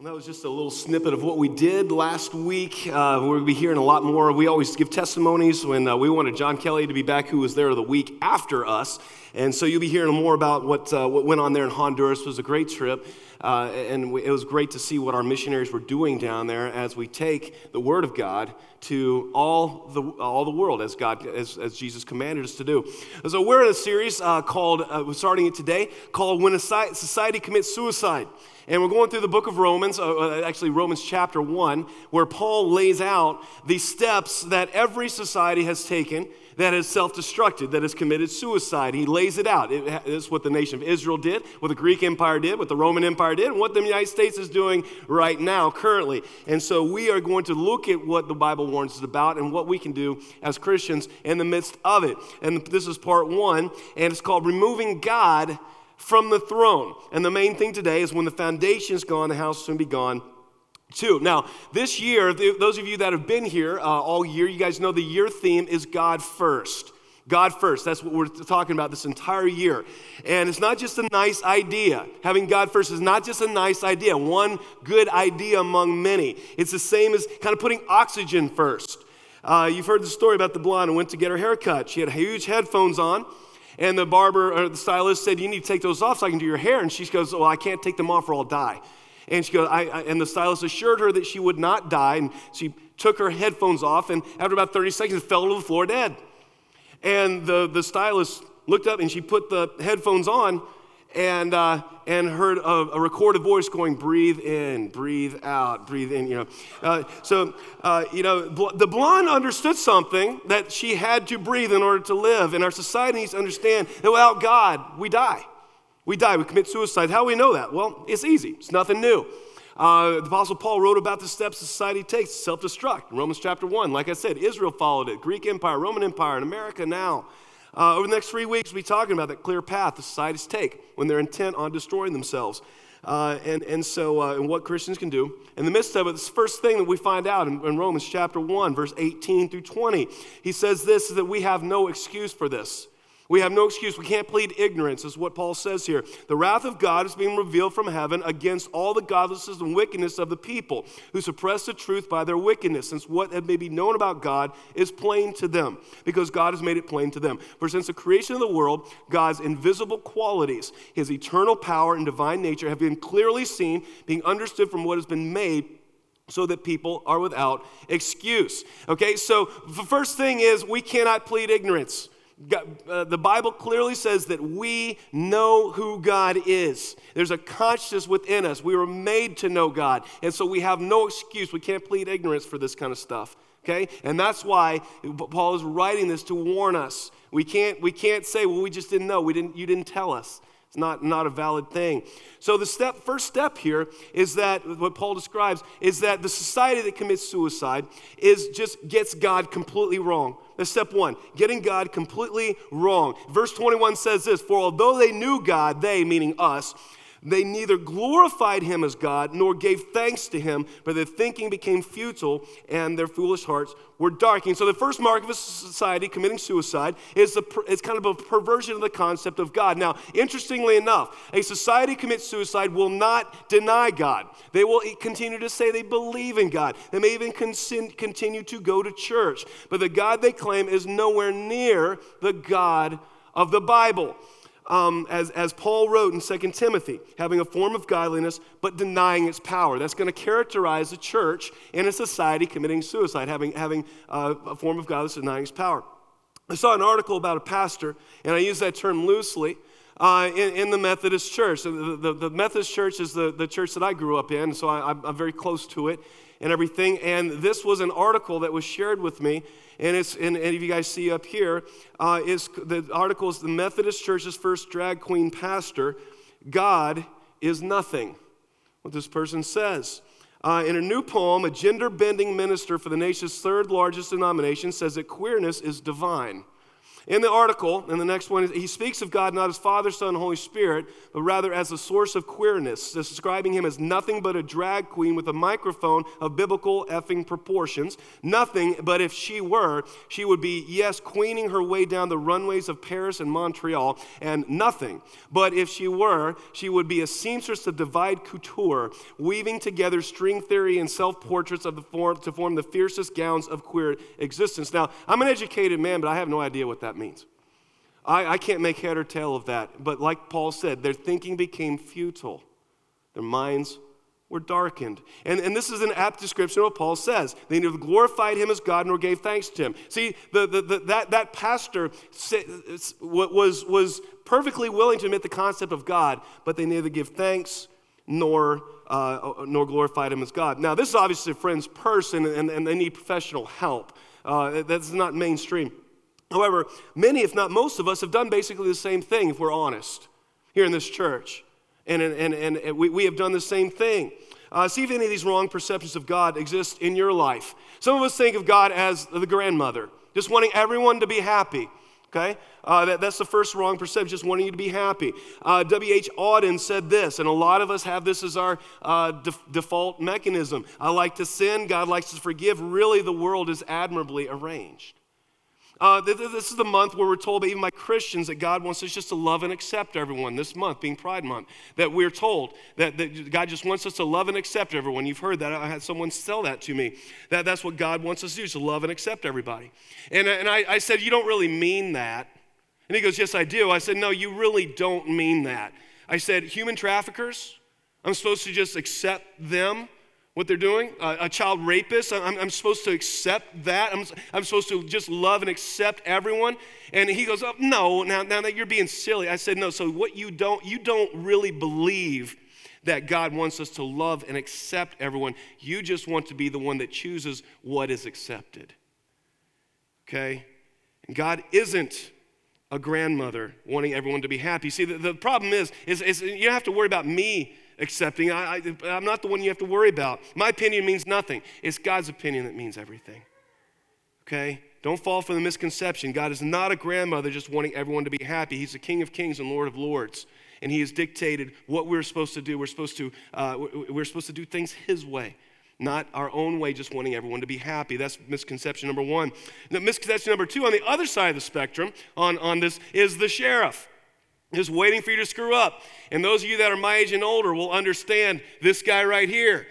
That was just a little snippet of what we did last week. Uh, we'll be hearing a lot more. We always give testimonies when uh, we wanted John Kelly to be back, who was there the week after us. And so you'll be hearing more about what, uh, what went on there in Honduras. It was a great trip. Uh, and we, it was great to see what our missionaries were doing down there as we take the Word of God to all the, all the world as God, as, as Jesus commanded us to do. So we're in a series uh, called, uh, starting it today, called When a Society Commits Suicide. And we're going through the book of Romans, uh, uh, actually, Romans chapter 1, where Paul lays out the steps that every society has taken that has self destructed, that has committed suicide. He lays it out. It, it's what the nation of Israel did, what the Greek Empire did, what the Roman Empire did, and what the United States is doing right now, currently. And so we are going to look at what the Bible warns us about and what we can do as Christians in the midst of it. And this is part one, and it's called Removing God from the throne. And the main thing today is when the foundation is gone, the house will soon be gone too. Now, this year, those of you that have been here uh, all year, you guys know the year theme is God first. God first. That's what we're talking about this entire year. And it's not just a nice idea. Having God first is not just a nice idea, one good idea among many. It's the same as kind of putting oxygen first. Uh, you've heard the story about the blonde who went to get her hair cut. She had huge headphones on. And the barber or the stylist said, You need to take those off so I can do your hair. And she goes, Well, I can't take them off or I'll die. And she goes, I, I, and the stylist assured her that she would not die. And she took her headphones off, and after about 30 seconds, fell to the floor dead. And the, the stylist looked up and she put the headphones on, and, uh, and heard a, a, recorded voice going, breathe in, breathe out, breathe in, you know. Uh, so, uh, you know, bl- the blonde understood something that she had to breathe in order to live. And our society needs to understand that without God, we die. We die, we commit suicide. How do we know that? Well, it's easy, it's nothing new. Uh, the Apostle Paul wrote about the steps society takes to self destruct Romans chapter 1. Like I said, Israel followed it, Greek Empire, Roman Empire, and America now. Uh, over the next three weeks, we'll be talking about that clear path the societies take when they're intent on destroying themselves. Uh, and, and so, uh, and what Christians can do. In the midst of it, this first thing that we find out in, in Romans chapter 1, verse 18 through 20, he says this that we have no excuse for this. We have no excuse. We can't plead ignorance, is what Paul says here. The wrath of God is being revealed from heaven against all the godlessness and wickedness of the people who suppress the truth by their wickedness, since what may be known about God is plain to them, because God has made it plain to them. For since the creation of the world, God's invisible qualities, his eternal power and divine nature, have been clearly seen, being understood from what has been made so that people are without excuse. Okay, so the first thing is we cannot plead ignorance. God, uh, the Bible clearly says that we know who God is. There's a consciousness within us. We were made to know God. And so we have no excuse. We can't plead ignorance for this kind of stuff. Okay? And that's why Paul is writing this to warn us. We can't, we can't say, well, we just didn't know. We didn't, you didn't tell us. It's not, not a valid thing. So the step, first step here is that what Paul describes is that the society that commits suicide is just gets God completely wrong. That's step one, getting God completely wrong. Verse 21 says this For although they knew God, they, meaning us, they neither glorified him as God nor gave thanks to him, but their thinking became futile and their foolish hearts were darkened. So, the first mark of a society committing suicide is, the, is kind of a perversion of the concept of God. Now, interestingly enough, a society commits suicide will not deny God. They will continue to say they believe in God. They may even continue to go to church. But the God they claim is nowhere near the God of the Bible um, as, as Paul wrote in 2 Timothy, having a form of godliness but denying its power. That's going to characterize a church in a society committing suicide, having, having uh, a form of godliness denying its power. I saw an article about a pastor, and I use that term loosely. Uh, in, in, the Methodist Church. The, the, the, Methodist Church is the, the church that I grew up in, so I, I'm very close to it and everything. And this was an article that was shared with me and it's and, and if you guys see up here, uh, is the article is the Methodist Church's first drag queen pastor. God is nothing. What this person says. Uh, in a new poem, a gender bending minister for the nation's third largest denomination says that queerness is divine. In the article, and the next one, he speaks of God not as Father, Son, Holy Spirit, but rather as a source of queerness, describing him as nothing but a drag queen with a microphone of biblical effing proportions. Nothing, but if she were, she would be, yes, queening her way down the runways of Paris and Montreal, and nothing. But if she were, she would be a seamstress of divide couture, weaving together string theory and self portraits of the form to form the fiercest gowns of queer existence. Now, I'm an educated man, but I have no idea what that that means. I, I can't make head or tail of that. But like Paul said, their thinking became futile, their minds were darkened. And, and this is an apt description of what Paul says. They neither glorified him as God nor gave thanks to him. See, the, the, the, that, that pastor was, was perfectly willing to admit the concept of God, but they neither give thanks nor, uh, nor glorified him as God. Now, this is obviously a friend's person, and, and they need professional help. Uh, that's not mainstream. However, many, if not most of us, have done basically the same thing, if we're honest, here in this church. And, and, and, and we, we have done the same thing. Uh, see if any of these wrong perceptions of God exist in your life. Some of us think of God as the grandmother, just wanting everyone to be happy. Okay? Uh, that, that's the first wrong perception, just wanting you to be happy. Uh, W.H. Auden said this, and a lot of us have this as our uh, def- default mechanism. I like to sin, God likes to forgive. Really, the world is admirably arranged. Uh, this is the month where we're told, even by Christians, that God wants us just to love and accept everyone. This month, being Pride Month, that we're told that, that God just wants us to love and accept everyone. You've heard that. I had someone tell that to me. That that's what God wants us to do, to love and accept everybody. And, and I, I said, You don't really mean that. And he goes, Yes, I do. I said, No, you really don't mean that. I said, Human traffickers, I'm supposed to just accept them what they're doing. A child rapist, I'm, I'm, supposed to accept that. I'm, I'm supposed to just love and accept everyone. And he goes, oh, no, now, now that you're being silly. I said, no, so what you don't, you don't really believe that God wants us to love and accept everyone. You just want to be the one that chooses what is accepted. Okay? And God isn't a grandmother wanting everyone to be happy. See, the, the problem is, is, is you don't have to worry about me accepting. I, I, I'm not the one you have to worry about. My opinion means nothing. It's God's opinion that means everything. Okay? Don't fall for the misconception. God is not a grandmother just wanting everyone to be happy. He's the King of Kings and Lord of Lords. And He has dictated what we're supposed to do. We're supposed to, uh, we're supposed to do things His way, not our own way, just wanting everyone to be happy. That's misconception number one. The misconception number two, on the other side of the spectrum on, on this, is the sheriff just waiting for you to screw up. And those of you that are my age and older will understand this guy right here.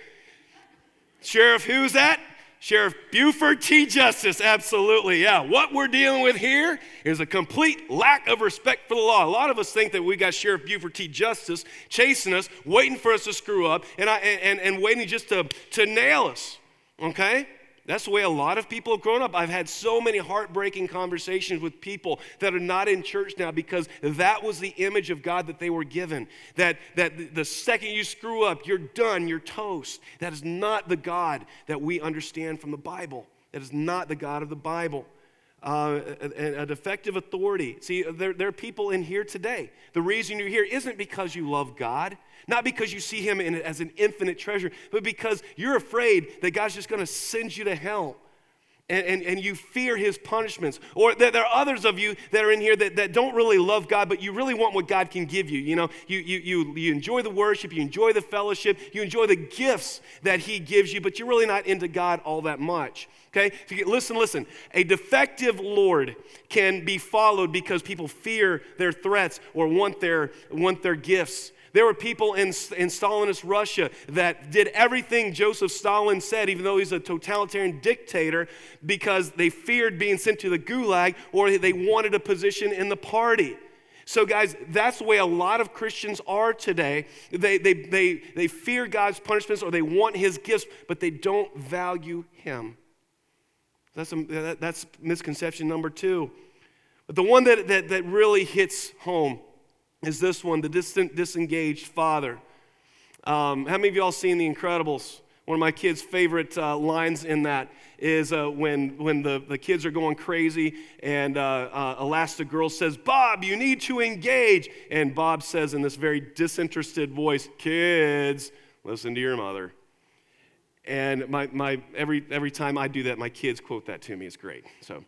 Sheriff, who's that? Sheriff Buford T. Justice, absolutely, yeah. What we're dealing with here is a complete lack of respect for the law. A lot of us think that we got Sheriff Buford T. Justice chasing us, waiting for us to screw up, and, I, and, and waiting just to, to nail us, okay? That's the way a lot of people have grown up. I've had so many heartbreaking conversations with people that are not in church now because that was the image of God that they were given. That, that the second you screw up, you're done, you're toast. That is not the God that we understand from the Bible. That is not the God of the Bible. Uh, a, defective authority. See, there, there are people in here today. The reason you're here isn't because you love God, not because you see Him in, as an infinite treasure, but because you're afraid that God's just going to send you to hell. And, and, and, you fear his punishments. Or there, there, are others of you that are in here that, that don't really love God, but you really want what God can give you. You know, you, you, you, you enjoy the worship, you enjoy the fellowship, you enjoy the gifts that he gives you, but you're really not into God all that much. Okay? Listen, listen. A defective Lord can be followed because people fear their threats or want their, want their gifts. There were people in, in Stalinist Russia that did everything Joseph Stalin said, even though he's a totalitarian dictator, because they feared being sent to the gulag or they wanted a position in the party. So, guys, that's the way a lot of Christians are today. They, they, they, they fear God's punishments or they want his gifts, but they don't value him. That's, a, that's misconception number two. But the one that, that, that really hits home is this one the distant, disengaged father. Um, how many of y'all seen The Incredibles? One of my kids' favorite uh, lines in that is uh, when, when the, the kids are going crazy and uh, uh Elastigirl says, Bob, you need to engage. And Bob says in this very disinterested voice, Kids, listen to your mother. And my, my, every, every time I do that, my kids quote that to me. It's great. So,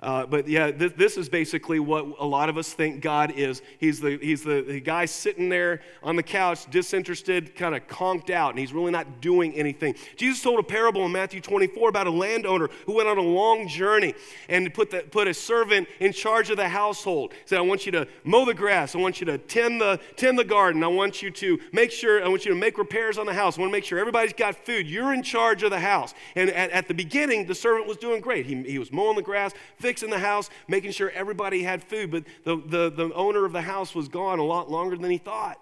Uh, but yeah, th- this is basically what a lot of us think God is. He's the, he's the, the guy sitting there on the couch, disinterested, kind of conked out, and he's really not doing anything. Jesus told a parable in Matthew 24 about a landowner who went on a long journey and put, the, put a servant in charge of the household. He said, I want you to mow the grass. I want you to tend the, tend the garden. I want you to make sure, I want you to make repairs on the house. I want to make sure everybody's got food. You're in charge of the house. And at, at the beginning, the servant was doing great. He, he was mowing the grass, fixing the house, making sure everybody had food. But the, the, the owner of the house was gone a lot longer than he thought.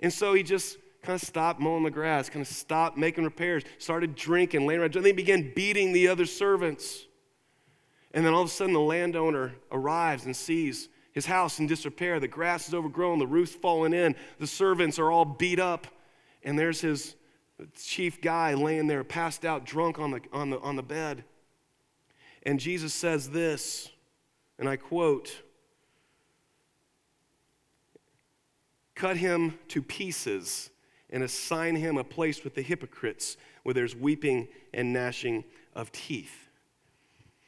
And so he just kind of stopped mowing the grass, kind of stopped making repairs, started drinking, laying around. And then he began beating the other servants. And then all of a sudden, the landowner arrives and sees his house in disrepair. The grass is overgrown, the roof's falling in, the servants are all beat up. And there's his chief guy laying there, passed out, drunk on the, on the, on the bed. And Jesus says this and I quote Cut him to pieces and assign him a place with the hypocrites where there's weeping and gnashing of teeth.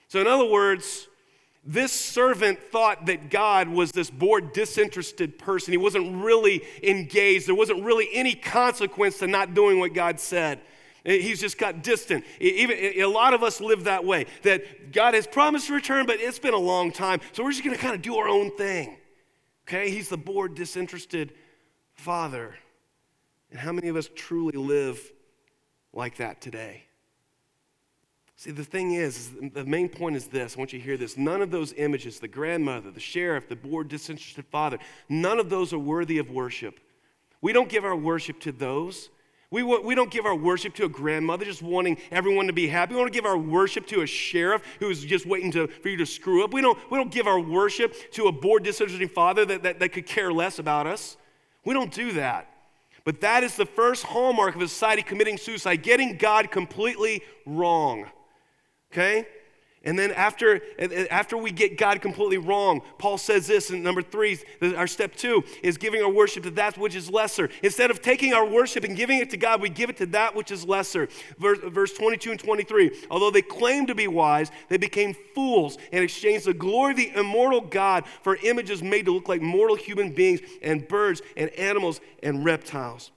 So, in other words, this servant thought that God was this bored, disinterested person. He wasn't really engaged. There wasn't really any consequence to not doing what God said. Eh, he's just got distant. Even a lot of us live that way. That God has promised to return, but it's been a long time, so we're just going to kind of do our own thing. Okay? He's the bored, disinterested father. And how many of us truly live like that today? See, the thing is, the main point is this. I want you to hear this. None of those images, the grandmother, the sheriff, the bored, disinterested father, none of those are worthy of worship. We don't give our worship to those. We, we don't give our worship to a grandmother just wanting everyone to be happy. We don't give our worship to a sheriff who's just waiting to, for you to screw up. We don't, we don't give our worship to a bored, disinterested father that, that, that could care less about us. We don't do that. But that is the first hallmark of a society committing suicide, getting God completely wrong. Okay? And then after, after we get God completely wrong, Paul says this in number three, our step two is giving our worship to that which is lesser. Instead of taking our worship and giving it to God, we give it to that which is lesser. Verse, verse 22 and 23. Although they claimed to be wise, they became fools and exchanged the glory of the immortal God for images made to look like mortal human beings and birds and animals and reptiles.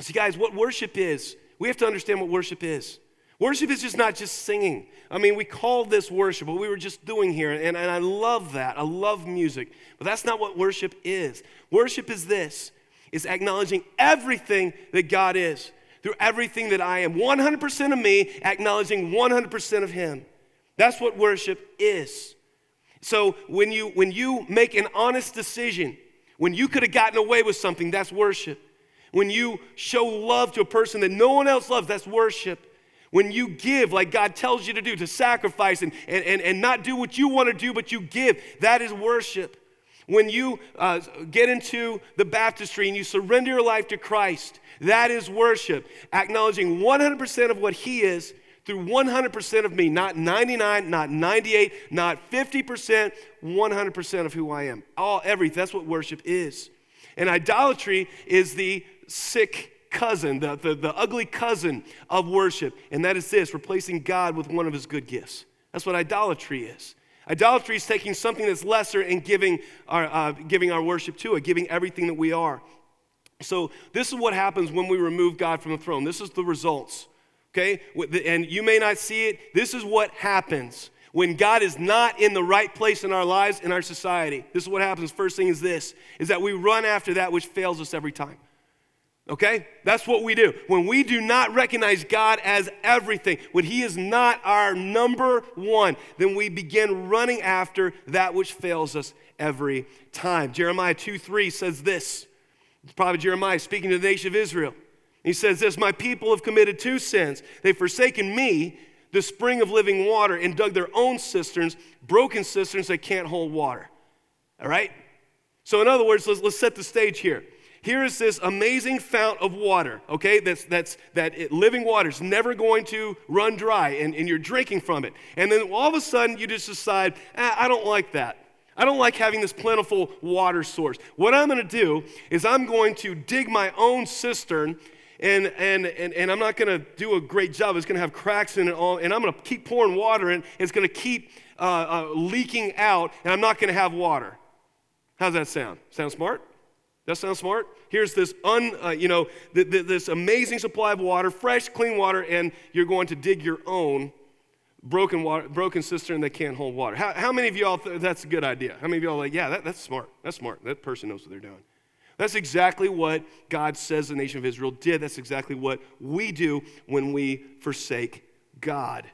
See, guys, what worship is, we have to understand what worship is. Worship is just not just singing. I mean, we call this worship, what we were just doing here, and, and I love that. I love music. But that's not what worship is. Worship is this is acknowledging everything that God is through everything that I am. 100% of me, acknowledging 100% of Him. That's what worship is. So when you when you make an honest decision, when you could have gotten away with something, that's worship. When you show love to a person that no one else loves, that's worship. When you give like God tells you to do, to sacrifice and, and, and, and not do what you want to do, but you give, that is worship. When you uh, get into the baptistry and you surrender your life to Christ, that is worship. Acknowledging 100% of what He is through 100% of me, not 99, not 98, not 50%, 100% of who I am. All everything. That's what worship is. And idolatry is the sick cousin, the, the, the ugly cousin of worship, and that is this replacing God with one of his good gifts. That's what idolatry is. Idolatry is taking something that's lesser and giving our, uh, giving our worship to it, giving everything that we are. So, this is what happens when we remove God from the throne. This is the results, okay? And you may not see it. This is what happens when God is not in the right place in our lives, in our society. This is what happens. First thing is this is that we run after that which fails us every time. Okay? That's what we do. When we do not recognize God as everything, when He is not our number one, then we begin running after that which fails us every time. Jeremiah 2 3 says this. It's probably Jeremiah speaking to the nation of Israel. He says this My people have committed two sins. They've forsaken me, the spring of living water, and dug their own cisterns, broken cisterns that can't hold water. All right? So, in other words, let's, let's set the stage here here is this amazing fount of water, okay? That's, that's, that it, living water is never going to run dry, and, and you're drinking from it. And then all of a sudden, you just decide, eh, I don't like that. I don't like having this plentiful water source. What I'm going to do is I'm going to dig my own cistern and, and, and, and I'm not going to do a great job. It's going to have cracks in it all, and I'm going to keep pouring water in. It's going to keep uh, uh, leaking out, and I'm not going to have water. How's that sound? Sound smart? That sound smart? Here's this un, uh, you know, th- th- this amazing supply of water, fresh, clean water, and you're going to dig your own broken water, broken cistern that can't hold water. How, how many of y'all th- that's a good idea? How many of y'all like, yeah, that, that's smart. That's smart. That person knows what they're doing. That's exactly what God says the nation of Israel did. That's exactly what we do when we forsake God.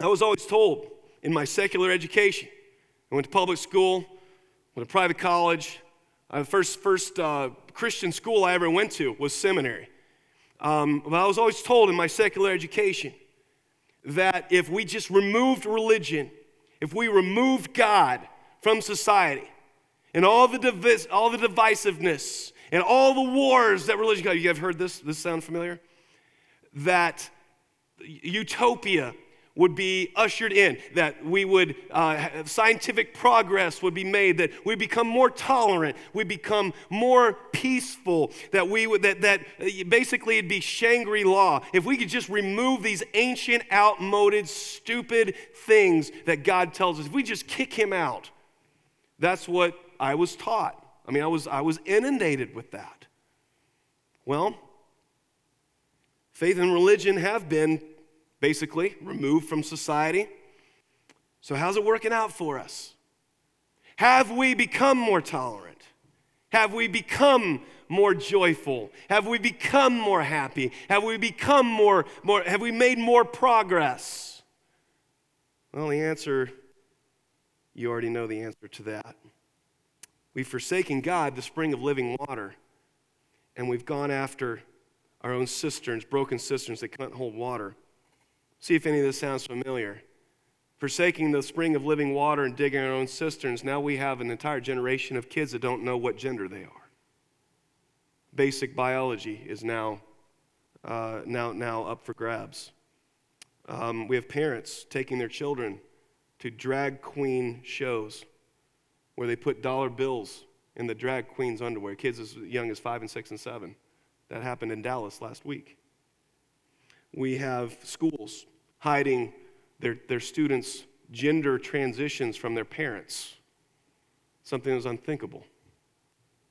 I was always told in my secular education, I went to public school, went to private college. Uh, the first, first uh, Christian school I ever went to was seminary. Um, but I was always told in my secular education that if we just removed religion, if we removed God from society, and all the, divis- all the divisiveness and all the wars that religion got. You have heard this? This sound familiar? That utopia would be ushered in, that we would, uh, scientific progress would be made, that we become more tolerant, we become more peaceful, that we would, that, that uh, basically it'd be Shangri La. If we could just remove these ancient, outmoded, stupid things that God tells us, if we just kick Him out, that's what I was taught. I mean, I was, I was inundated with that. Well, faith and religion have been basically removed from society. So, how's it working out for us? Have we become more tolerant? Have we become more joyful? Have we become more happy? Have we become more, more have we made more progress? Well, the answer, you already know the answer to that. We've forsaken God, the spring of living water, and we've gone after our own cisterns, broken cisterns that can't hold water. See if any of this sounds familiar. Forsaking the spring of living water and digging our own cisterns, now we have an entire generation of kids that don't know what gender they are. Basic biology is now, uh, now, now up for grabs. Um, we have parents taking their children to drag queen shows where they put dollar bills in the drag queen's underwear, kids as young as five and six and seven. That happened in Dallas last week. We have schools hiding their, their students' gender transitions from their parents, something that was unthinkable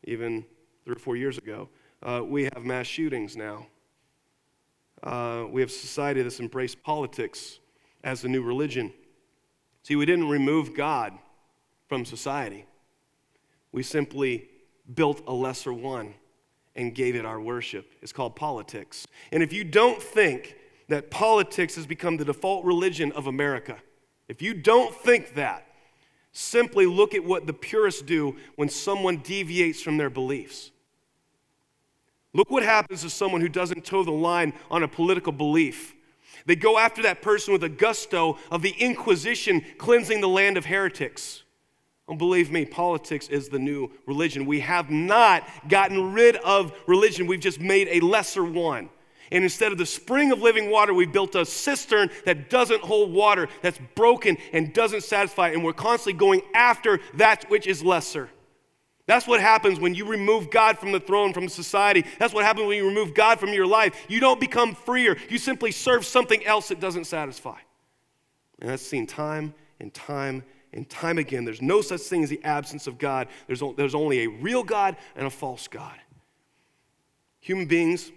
even three or four years ago. Uh, we have mass shootings now. Uh, we have society that's embraced politics as the new religion. See, we didn't remove God from society. We simply built a lesser one and gave it our worship. It's called politics. And if you don't think that politics has become the default religion of America, if you don't think that, simply look at what the purists do when someone deviates from their beliefs. Look what happens to someone who doesn't toe the line on a political belief. They go after that person with a gusto of the Inquisition cleansing the land of heretics. Believe me, politics is the new religion. We have not gotten rid of religion, we've just made a lesser one. And instead of the spring of living water, we built a cistern that doesn't hold water, that's broken and doesn't satisfy. And we're constantly going after that which is lesser. That's what happens when you remove God from the throne, from society. That's what happens when you remove God from your life. You don't become freer, you simply serve something else that doesn't satisfy. And that's seen time and time and time again. There's no such thing as the absence of God, there's, there's only a real God and a false God. Human beings,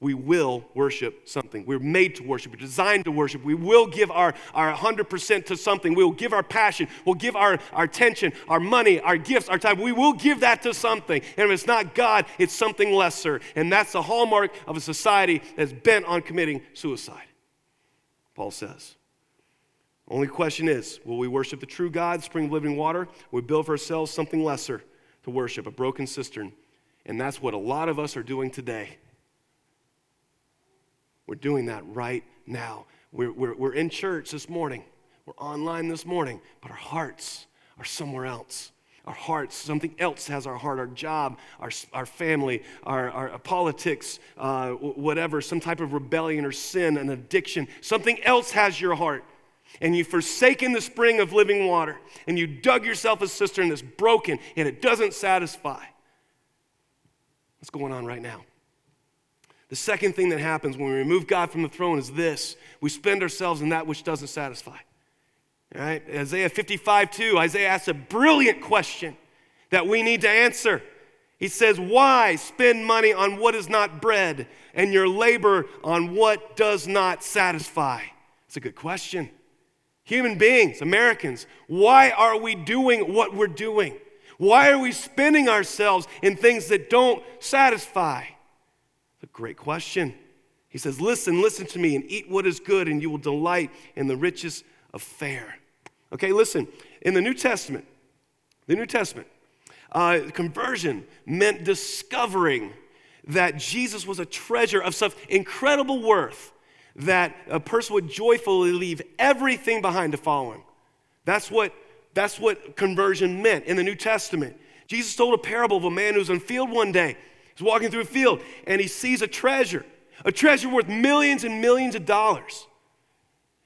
we will worship something. We're made to worship. We're designed to worship. We will give our, our 100% to something. We will give our passion. We'll give our, our attention, our money, our gifts, our time. We will give that to something. And if it's not God, it's something lesser. And that's the hallmark of a society that's bent on committing suicide, Paul says. Only question is will we worship the true God, spring of living water? Will we build for ourselves something lesser to worship, a broken cistern? And that's what a lot of us are doing today. We're doing that right now. We're, we're, we're in church this morning, we're online this morning, but our hearts are somewhere else. Our hearts, something else has our heart, our job, our, our family, our, our politics, uh, whatever, some type of rebellion or sin, an addiction. Something else has your heart and you've forsaken the spring of living water, and you dug yourself a cistern that's broken and it doesn't satisfy. What's going on right now? The second thing that happens when we remove God from the throne is this we spend ourselves in that which doesn't satisfy. All right? Isaiah 55 2, Isaiah asks a brilliant question that we need to answer. He says, Why spend money on what is not bread and your labor on what does not satisfy? It's a good question. Human beings, Americans, why are we doing what we're doing? Why are we spending ourselves in things that don't satisfy? A great question. He says, Listen, listen to me, and eat what is good, and you will delight in the riches of fare. Okay, listen, in the New Testament, the New Testament, uh, conversion meant discovering that Jesus was a treasure of such incredible worth that a person would joyfully leave everything behind to follow him. That's what, that's what conversion meant in the New Testament. Jesus told a parable of a man who was in a field one day. He's walking through a field and he sees a treasure, a treasure worth millions and millions of dollars.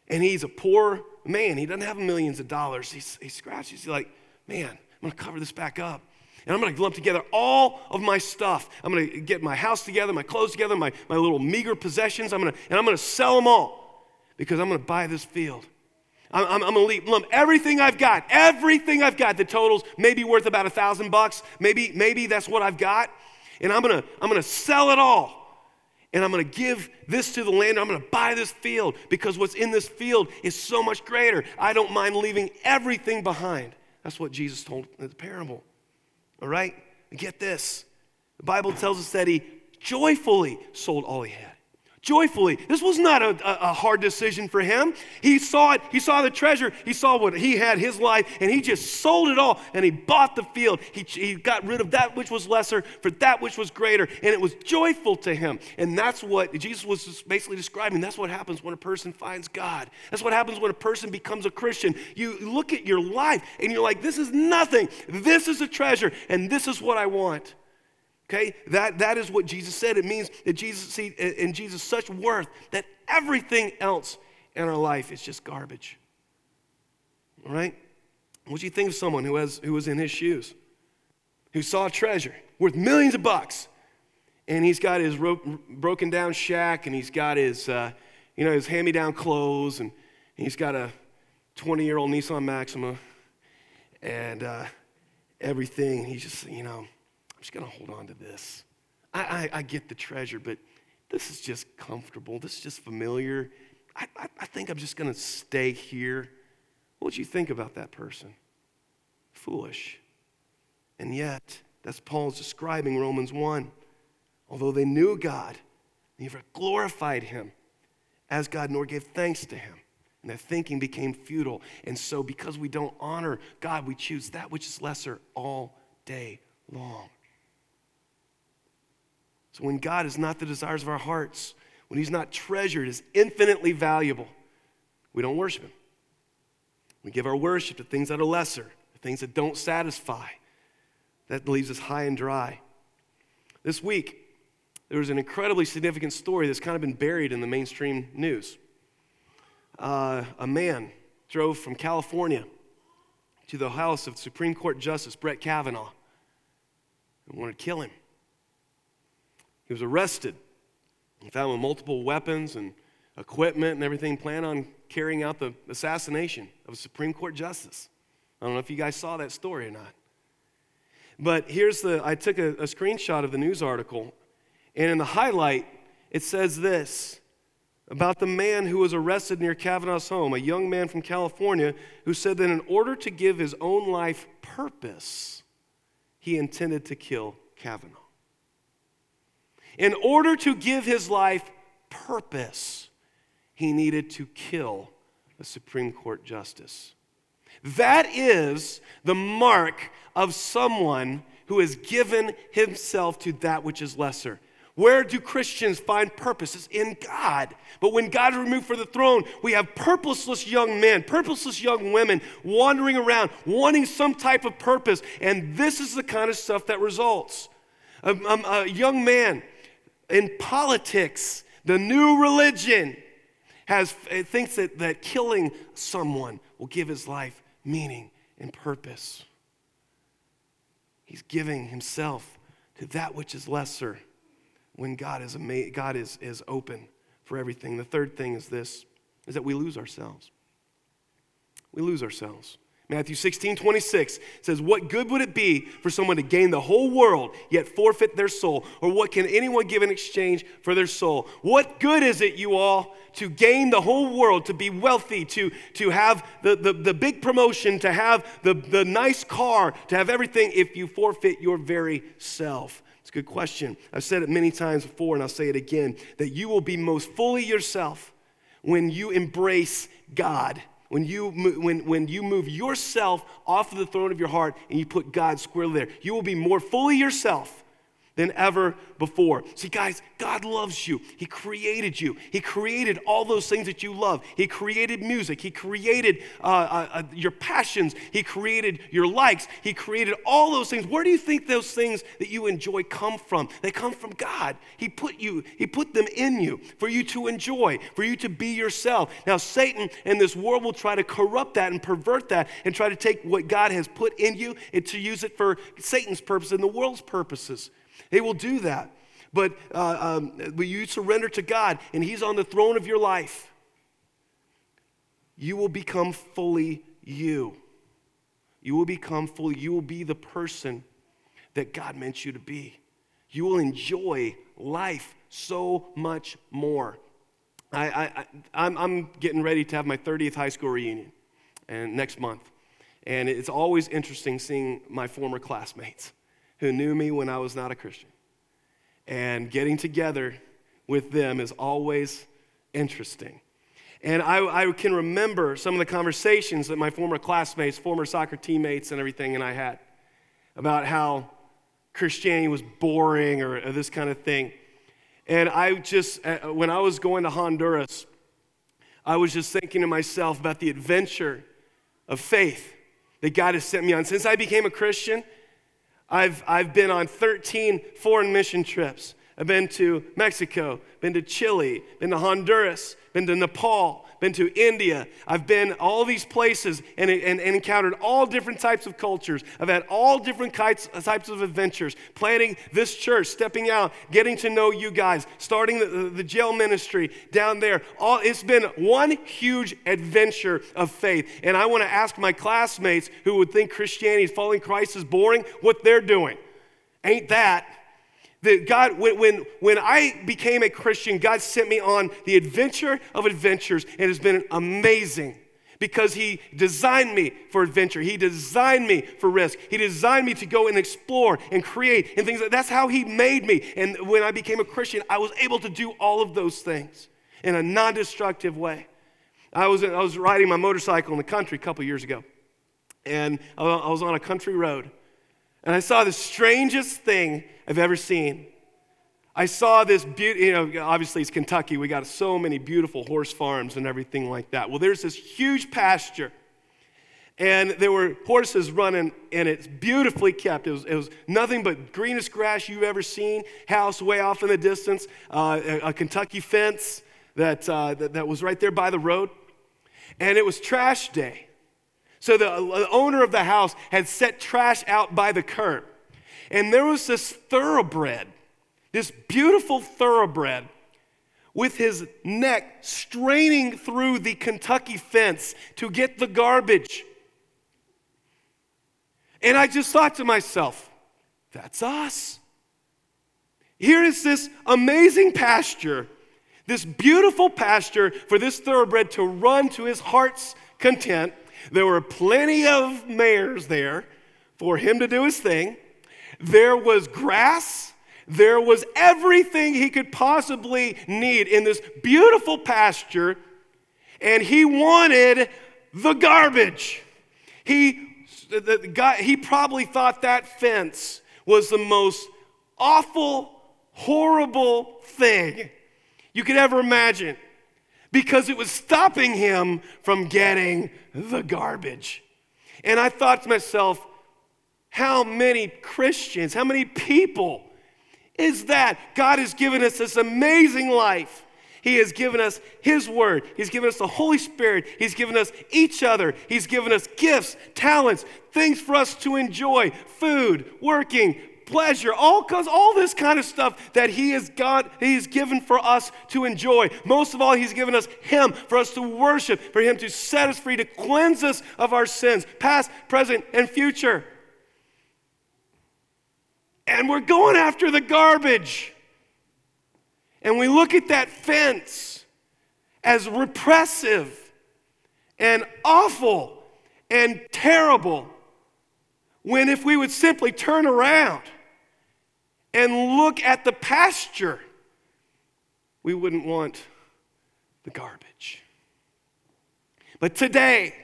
And he's a poor man. He doesn't have millions of dollars. He's, he scratches. He's like, man, I'm going to cover this back up. And I'm going to lump together all of my stuff. I'm going to get my house together, my clothes together, my, my little meager possessions. I'm going to, and I'm going to sell them all because I'm going to buy this field. I'm, I'm, I'm going to lump everything I've got, everything I've got, the totals maybe worth about a thousand bucks. Maybe, maybe that's what I've got. And I'm going to, I'm going to sell it all. And I'm going to give this to the land. I'm going to buy this field because what's in this field is so much greater. I don't mind leaving everything behind. That's what Jesus told in the parable. All right? Get this. The Bible tells us that he joyfully sold all he had joyfully. This was not a, a, hard decision for him. He saw it, he saw the treasure, he saw what he had, his life, and he just sold it all and he bought the field. He, he got rid of that which was lesser for that which was greater, and it was joyful to him. And that's what Jesus was basically describing. That's what happens when a person finds God. That's what happens when a person becomes a Christian. You look at your life and you're like, this is nothing. This is a treasure, and this is what I want. Okay? That, that is what Jesus said. It means that Jesus, see, in Jesus, such worth that everything else in our life is just garbage. All right? What do you think of someone who, has, who was in his shoes, who saw treasure worth millions of bucks, and he's got his ro- broken down shack, and he's got his, uh, you know, his hand-me-down clothes, and he's got a 20-year-old Nissan Maxima, and uh, everything. He's just, you know, just going to hold on to this. I, I, I, get the treasure, but this is just comfortable. This is just familiar. I, I, I think I'm just going to stay here. What would you think about that person? Foolish. And yet, that's Paul's describing Romans 1. Although they knew God, they never glorified him as God nor gave thanks to him. And their thinking became futile. And so, because we don't honor God, we choose that which is lesser all day long. So when God is not the desires of our hearts, when He's not treasured as infinitely valuable, we don't worship Him. We give our worship to things that are lesser, things that don't satisfy. That leaves us high and dry. This week, there was an incredibly significant story that's kind of been buried in the mainstream news. Uh, a man drove from California to the house of Supreme Court Justice Brett Kavanaugh and wanted to kill him. He was arrested and found with multiple weapons and equipment and everything, planned on carrying out the assassination of a Supreme Court justice. I don't know if you guys saw that story or not. But here's the I took a, a screenshot of the news article, and in the highlight, it says this about the man who was arrested near Kavanaugh's home, a young man from California who said that in order to give his own life purpose, he intended to kill Kavanaugh. In order to give his life purpose, he needed to kill a Supreme Court justice. That is the mark of someone who has given himself to that which is lesser. Where do Christians find purpose? It's in God. But when God is removed from the throne, we have purposeless young men, purposeless young women wandering around, wanting some type of purpose. And this is the kind of stuff that results. A, a, a young man in politics, the new religion has, thinks that, that killing someone will give his life meaning and purpose. He's giving himself to that which is lesser. when God is, ama- God is, is open for everything. The third thing is this, is that we lose ourselves. We lose ourselves. Matthew 16, 26 says, What good would it be for someone to gain the whole world yet forfeit their soul? Or what can anyone give in exchange for their soul? What good is it, you all, to gain the whole world, to be wealthy, to, to have the, the, the big promotion, to have the, the nice car, to have everything if you forfeit your very self? It's a good question. I've said it many times before, and I'll say it again that you will be most fully yourself when you embrace God when you, when, when you move yourself off of the throne of your heart and you put God squarely there, you will be more fully yourself than ever before. See, guys, God loves you. He created you. He created all those things that you love. He created music. He created uh, uh, uh, your passions. He created your likes. He created all those things. Where do you think those things that you enjoy come from? They come from God. He put you. He put them in you for you to enjoy, for you to be yourself. Now, Satan and this world will try to corrupt that and pervert that and try to take what God has put in you and to use it for Satan's purpose and the world's purposes. They will do that. But uh, um, when you surrender to God and He's on the throne of your life, you will become fully you. You will become fully, you will be the person that God meant you to be. You will enjoy life so much more. I, I, I'm, I'm getting ready to have my 30th high school reunion and next month. And it's always interesting seeing my former classmates who knew me when I was not a Christian. And getting together with them is always interesting. And I, I, can remember some of the conversations that my former classmates, former soccer teammates, and everything, and I had about how Christianity was boring or, or this kind of thing. And I just, uh, when I was going to Honduras, I was just thinking to myself about the adventure of faith that God has sent me on. Since I became a Christian, I've, I've been on 13 foreign mission trips. I've been to Mexico, been to Chile, been to Honduras, been to Nepal, been to India. I've been all these places and, and, and, encountered all different types of cultures. I've had all different types, types of adventures, planning this church, stepping out, getting to know you guys, starting the, the jail ministry down there. All, it's been one huge adventure of faith. And I want to ask my classmates who would think Christianity, following Christ is boring, what they're doing. Ain't that that God, when, when, when I became a Christian, God sent me on the adventure of adventures. and It has been amazing because He designed me for adventure. He designed me for risk. He designed me to go and explore and create and things. Like, that's how He made me. And when I became a Christian, I was able to do all of those things in a non destructive way. I was, I was riding my motorcycle in the country a couple years ago, and I was on a country road. And I saw the strangest thing I've ever seen. I saw this beauty, you know, obviously it's Kentucky. We got so many beautiful horse farms and everything like that. Well, there's this huge pasture, and there were horses running, and it's beautifully kept. It was, it was nothing but greenest grass you've ever seen, house way off in the distance, uh, a, a, Kentucky fence that, uh, that, that was right there by the road. And it was trash day. So the, uh, the owner of the house had set trash out by the curb. And there was this thoroughbred, this beautiful thoroughbred, with his neck straining through the Kentucky fence to get the garbage. And I just thought to myself, that's us. Here is this amazing pasture, this beautiful pasture for this thoroughbred to run to his heart's content. There were plenty of mares there for him to do his thing. There was grass. There was everything he could possibly need in this beautiful pasture. And he wanted the garbage. He, the guy, he probably thought that fence was the most awful, horrible thing you could ever imagine because it was stopping him from getting the garbage. And I thought to myself, how many Christians, how many people is that? God has given us this amazing life. He has given us His Word. He's given us the Holy Spirit. He's given us each other. He's given us gifts, talents, things for us to enjoy food, working, pleasure, all cause all this kind of stuff that He has got, He's given for us to enjoy. Most of all, He's given us Him for us to worship, for Him to set us free, to cleanse us of our sins, past, present, and future. And we're going after the garbage. And we look at that fence as repressive and awful and terrible. When if we would simply turn around and look at the pasture, we wouldn't want the garbage. But today,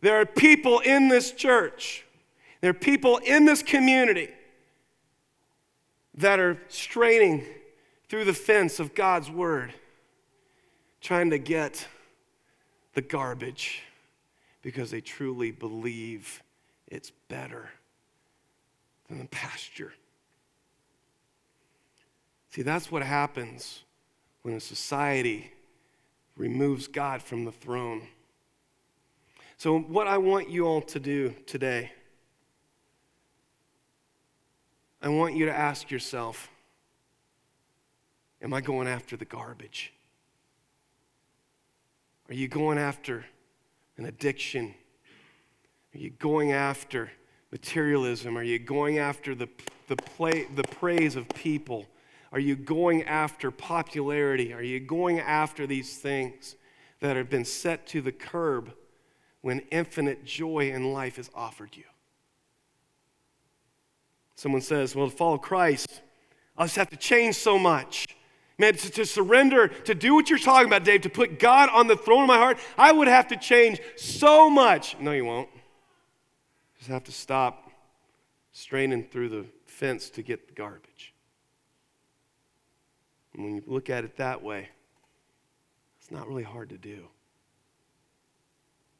there are people in this church, there are people in this community that are straining through the fence of God's word, trying to get the garbage because they truly believe it's better than the pasture. See, that's what happens when a society removes God from the throne. So, what I want you all to do today, I want you to ask yourself Am I going after the garbage? Are you going after an addiction? Are you going after materialism? Are you going after the, the, play, the praise of people? Are you going after popularity? Are you going after these things that have been set to the curb when infinite joy in life is offered you? Someone says, Well, to follow Christ, I'll just have to change so much. Man, to, to, surrender, to do what you're talking about, Dave, to put God on the throne of my heart, I would have to change so much. No, you won't. Just have to stop straining through the fence to get the garbage. And when you look at it that way, it's not really hard to do.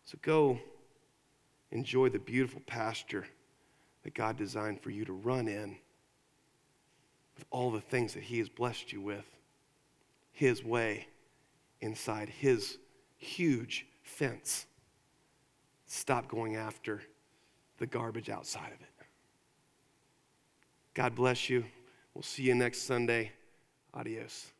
So go enjoy the beautiful pasture that God designed for you to run in with all the things that He has blessed you with. His way inside His huge fence. Stop going after the garbage outside of it. God bless you. We'll see you next Sunday. Adios.